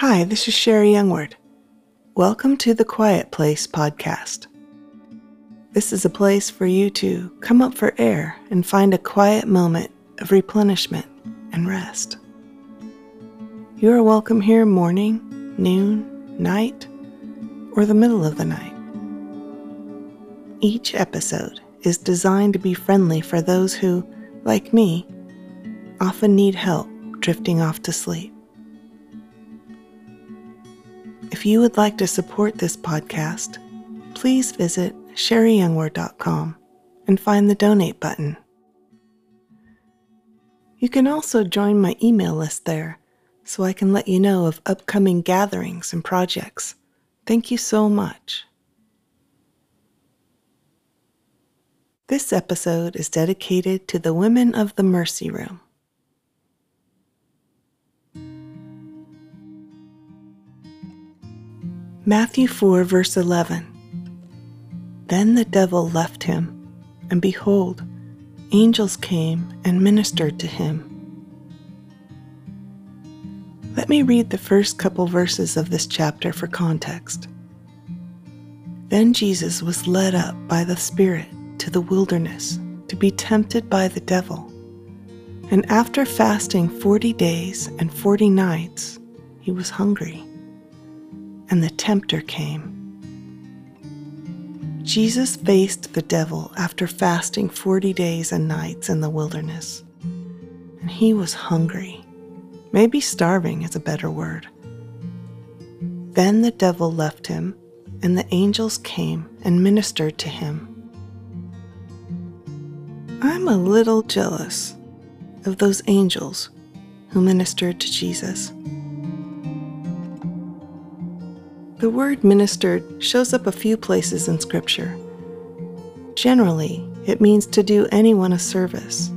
Hi, this is Sherri Youngward. Welcome to the Quiet Place podcast. This is a place for you to come up for air and find a quiet moment of replenishment and rest. You are welcome here morning, noon, night, or the middle of the night. Each episode is designed to be friendly for those who, like me, often need help drifting off to sleep. You would like to support this podcast, please visit sherriyoungward.com and find the donate button. You can also join my email list there so I can let you know of upcoming gatherings and projects. Thank you so much. This episode is dedicated to the women of the Mercy Room. Matthew 4, verse 11. Then the devil left him, and behold, angels came and ministered to him. Let me read the first couple verses of this chapter for context. Then Jesus was led up by the Spirit to the wilderness to be tempted by the devil. And after fasting forty days and forty nights, he was hungry and the tempter came. Jesus faced the devil after fasting 40 days and nights in the wilderness, and he was hungry. Maybe starving is a better word. Then the devil left him, and the angels came and ministered to him. I'm a little jealous of those angels who ministered to Jesus. The word ministered shows up a few places in Scripture. Generally, it means to do anyone a service,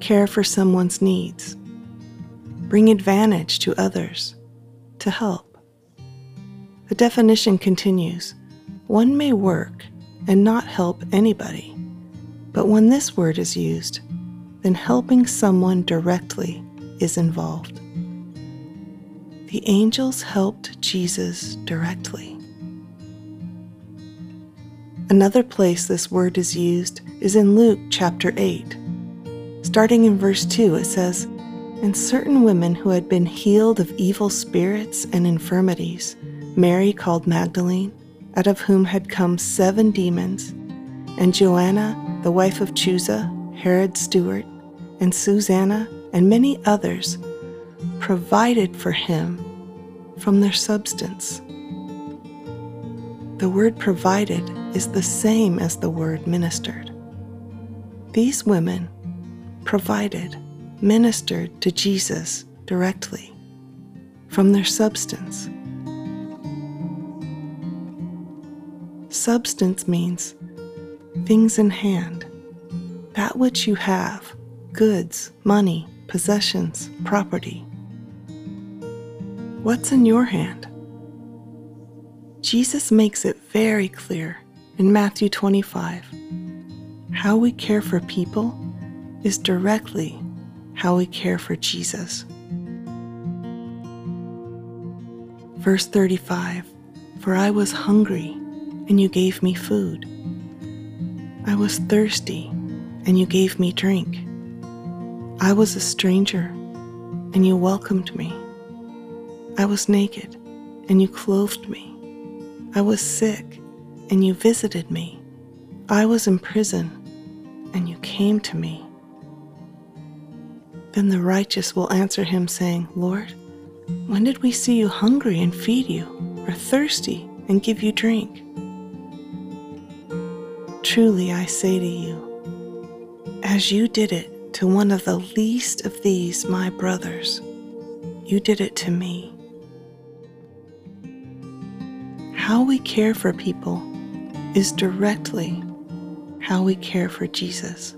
care for someone's needs, bring advantage to others, to help. The definition continues one may work and not help anybody, but when this word is used, then helping someone directly is involved the angels helped Jesus directly. Another place this word is used is in Luke chapter 8. Starting in verse 2, it says, And certain women who had been healed of evil spirits and infirmities, Mary called Magdalene, out of whom had come seven demons, and Joanna, the wife of Chuza, Herod's steward, and Susanna, and many others, provided for him from their substance. The word provided is the same as the word ministered. These women provided, ministered to Jesus directly from their substance. Substance means things in hand, that which you have, goods, money, possessions, property. What's in your hand? Jesus makes it very clear in Matthew 25. How we care for people is directly how we care for Jesus. Verse 35 For I was hungry, and you gave me food. I was thirsty, and you gave me drink. I was a stranger, and you welcomed me. I was naked, and you clothed me. I was sick, and you visited me. I was in prison, and you came to me. Then the righteous will answer him, saying, Lord, when did we see you hungry and feed you, or thirsty and give you drink? Truly I say to you, as you did it to one of the least of these my brothers, you did it to me. How we care for people is directly how we care for Jesus.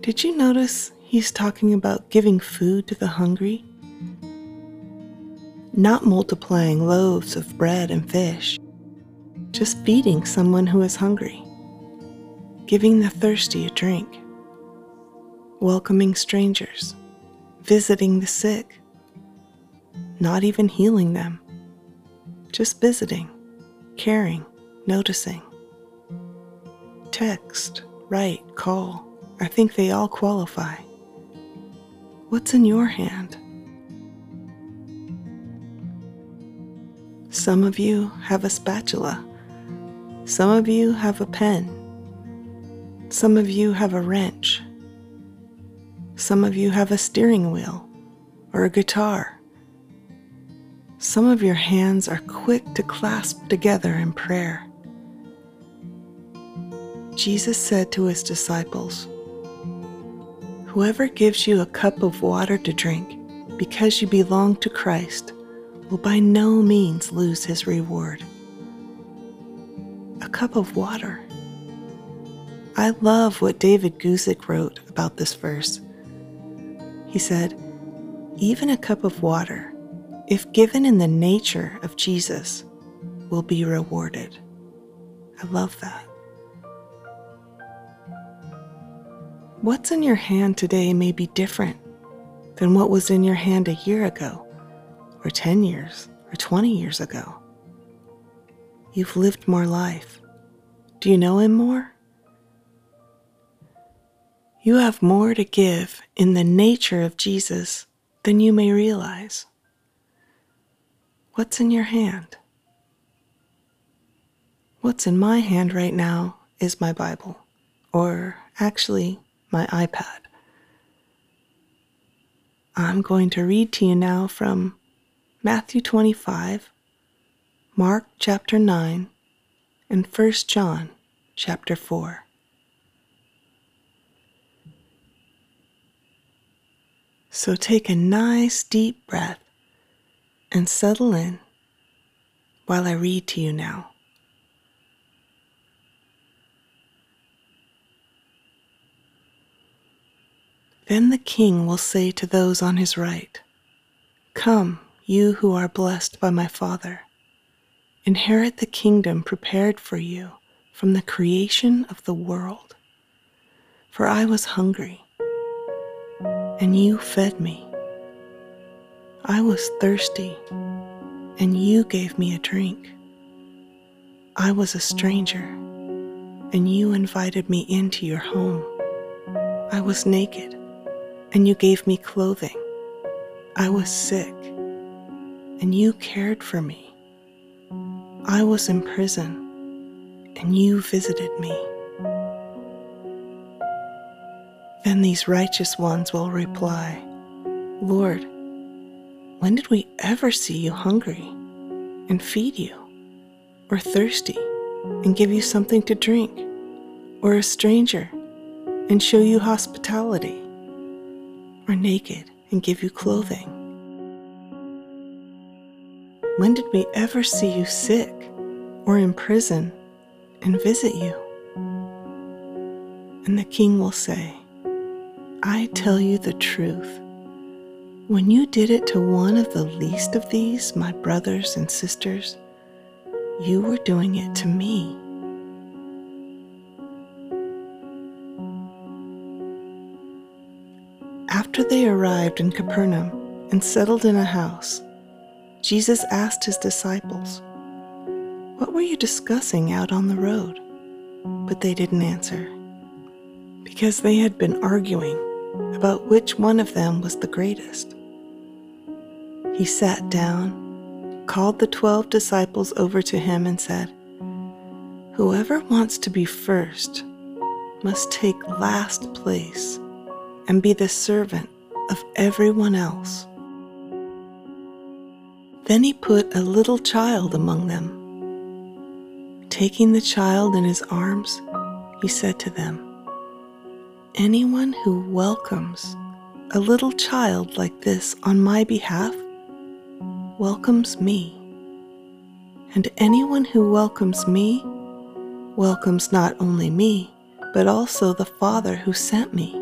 Did you notice he's talking about giving food to the hungry? Not multiplying loaves of bread and fish, just feeding someone who is hungry, giving the thirsty a drink, welcoming strangers, visiting the sick, not even healing them, just visiting, caring, noticing. Text, write, call, I think they all qualify. What's in your hand? Some of you have a spatula. Some of you have a pen. Some of you have a wrench. Some of you have a steering wheel or a guitar. Some of your hands are quick to clasp together in prayer. Jesus said to his disciples, Whoever gives you a cup of water to drink because you belong to Christ will by no means lose his reward. A cup of water. I love what David Guzik wrote about this verse. He said, Even a cup of water, if given in the nature of Jesus, will be rewarded. I love that. What's in your hand today may be different than what was in your hand a year ago, or 10 years, or 20 years ago. You've lived more life. Do you know Him more? You have more to give in the nature of Jesus than you may realize. What's in your hand? What's in my hand right now is my Bible, or actually, my iPad. I'm going to read to you now from Matthew 25, Mark chapter 9, and 1 John chapter 4. So take a nice deep breath and settle in while I read to you now. Then the king will say to those on his right, Come, you who are blessed by my Father, inherit the kingdom prepared for you from the creation of the world. For I was hungry and you fed me. I was thirsty, and you gave me a drink. I was a stranger, and you invited me into your home. I was naked, and you gave me clothing. I was sick, and you cared for me. I was in prison, and you visited me. Then these righteous ones will reply, Lord, when did we ever see you hungry and feed you, or thirsty and give you something to drink, or a stranger and show you hospitality, or naked and give you clothing? When did we ever see you sick or in prison and visit you? And the king will say, I tell you the truth. When you did it to one of the least of these, my brothers and sisters, you were doing it to me. After they arrived in Capernaum and settled in a house, Jesus asked his disciples, What were you discussing out on the road? But they didn't answer, because they had been arguing about which one of them was the greatest. He sat down, called the twelve disciples over to him, and said, Whoever wants to be first must take last place and be the servant of everyone else. Then he put a little child among them. Taking the child in his arms, he said to them, anyone who welcomes a little child like this on my behalf welcomes me. And anyone who welcomes me welcomes not only me, but also the Father who sent me.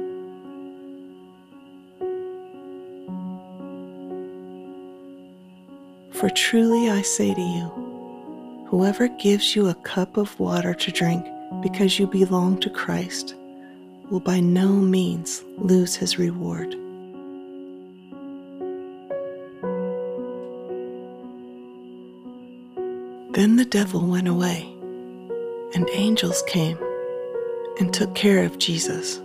For truly I say to you, whoever gives you a cup of water to drink because you belong to Christ will by no means lose his reward. Then the devil went away, and angels came and took care of Jesus.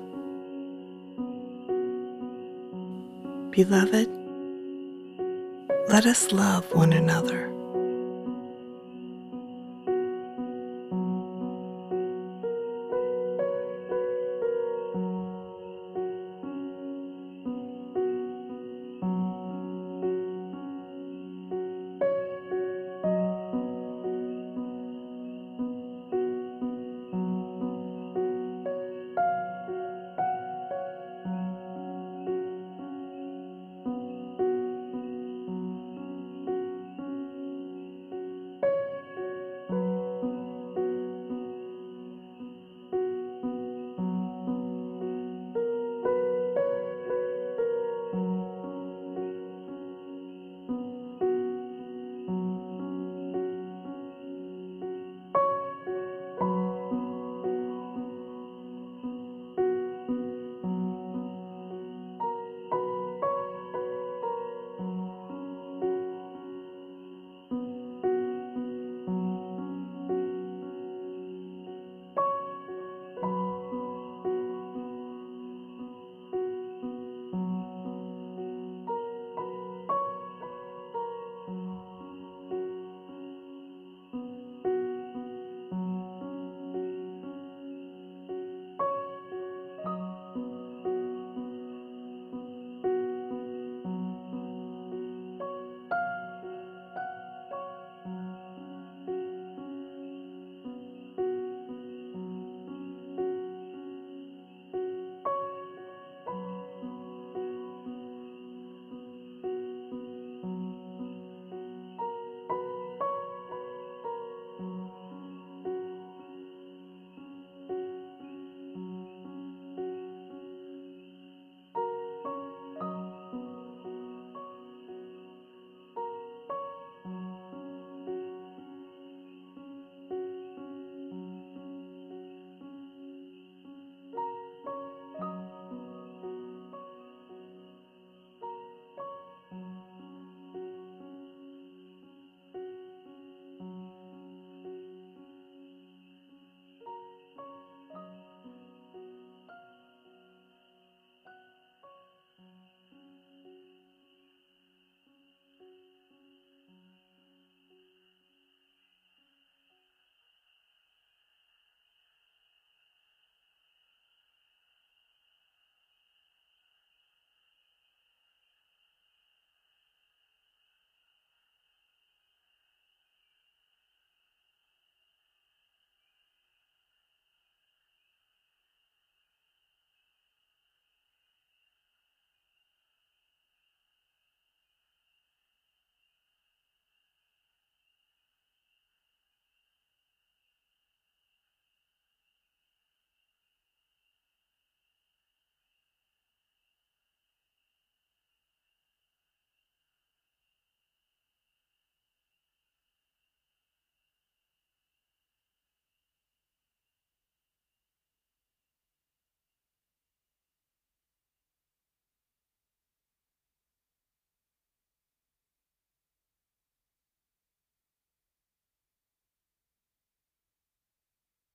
Beloved, let us love one another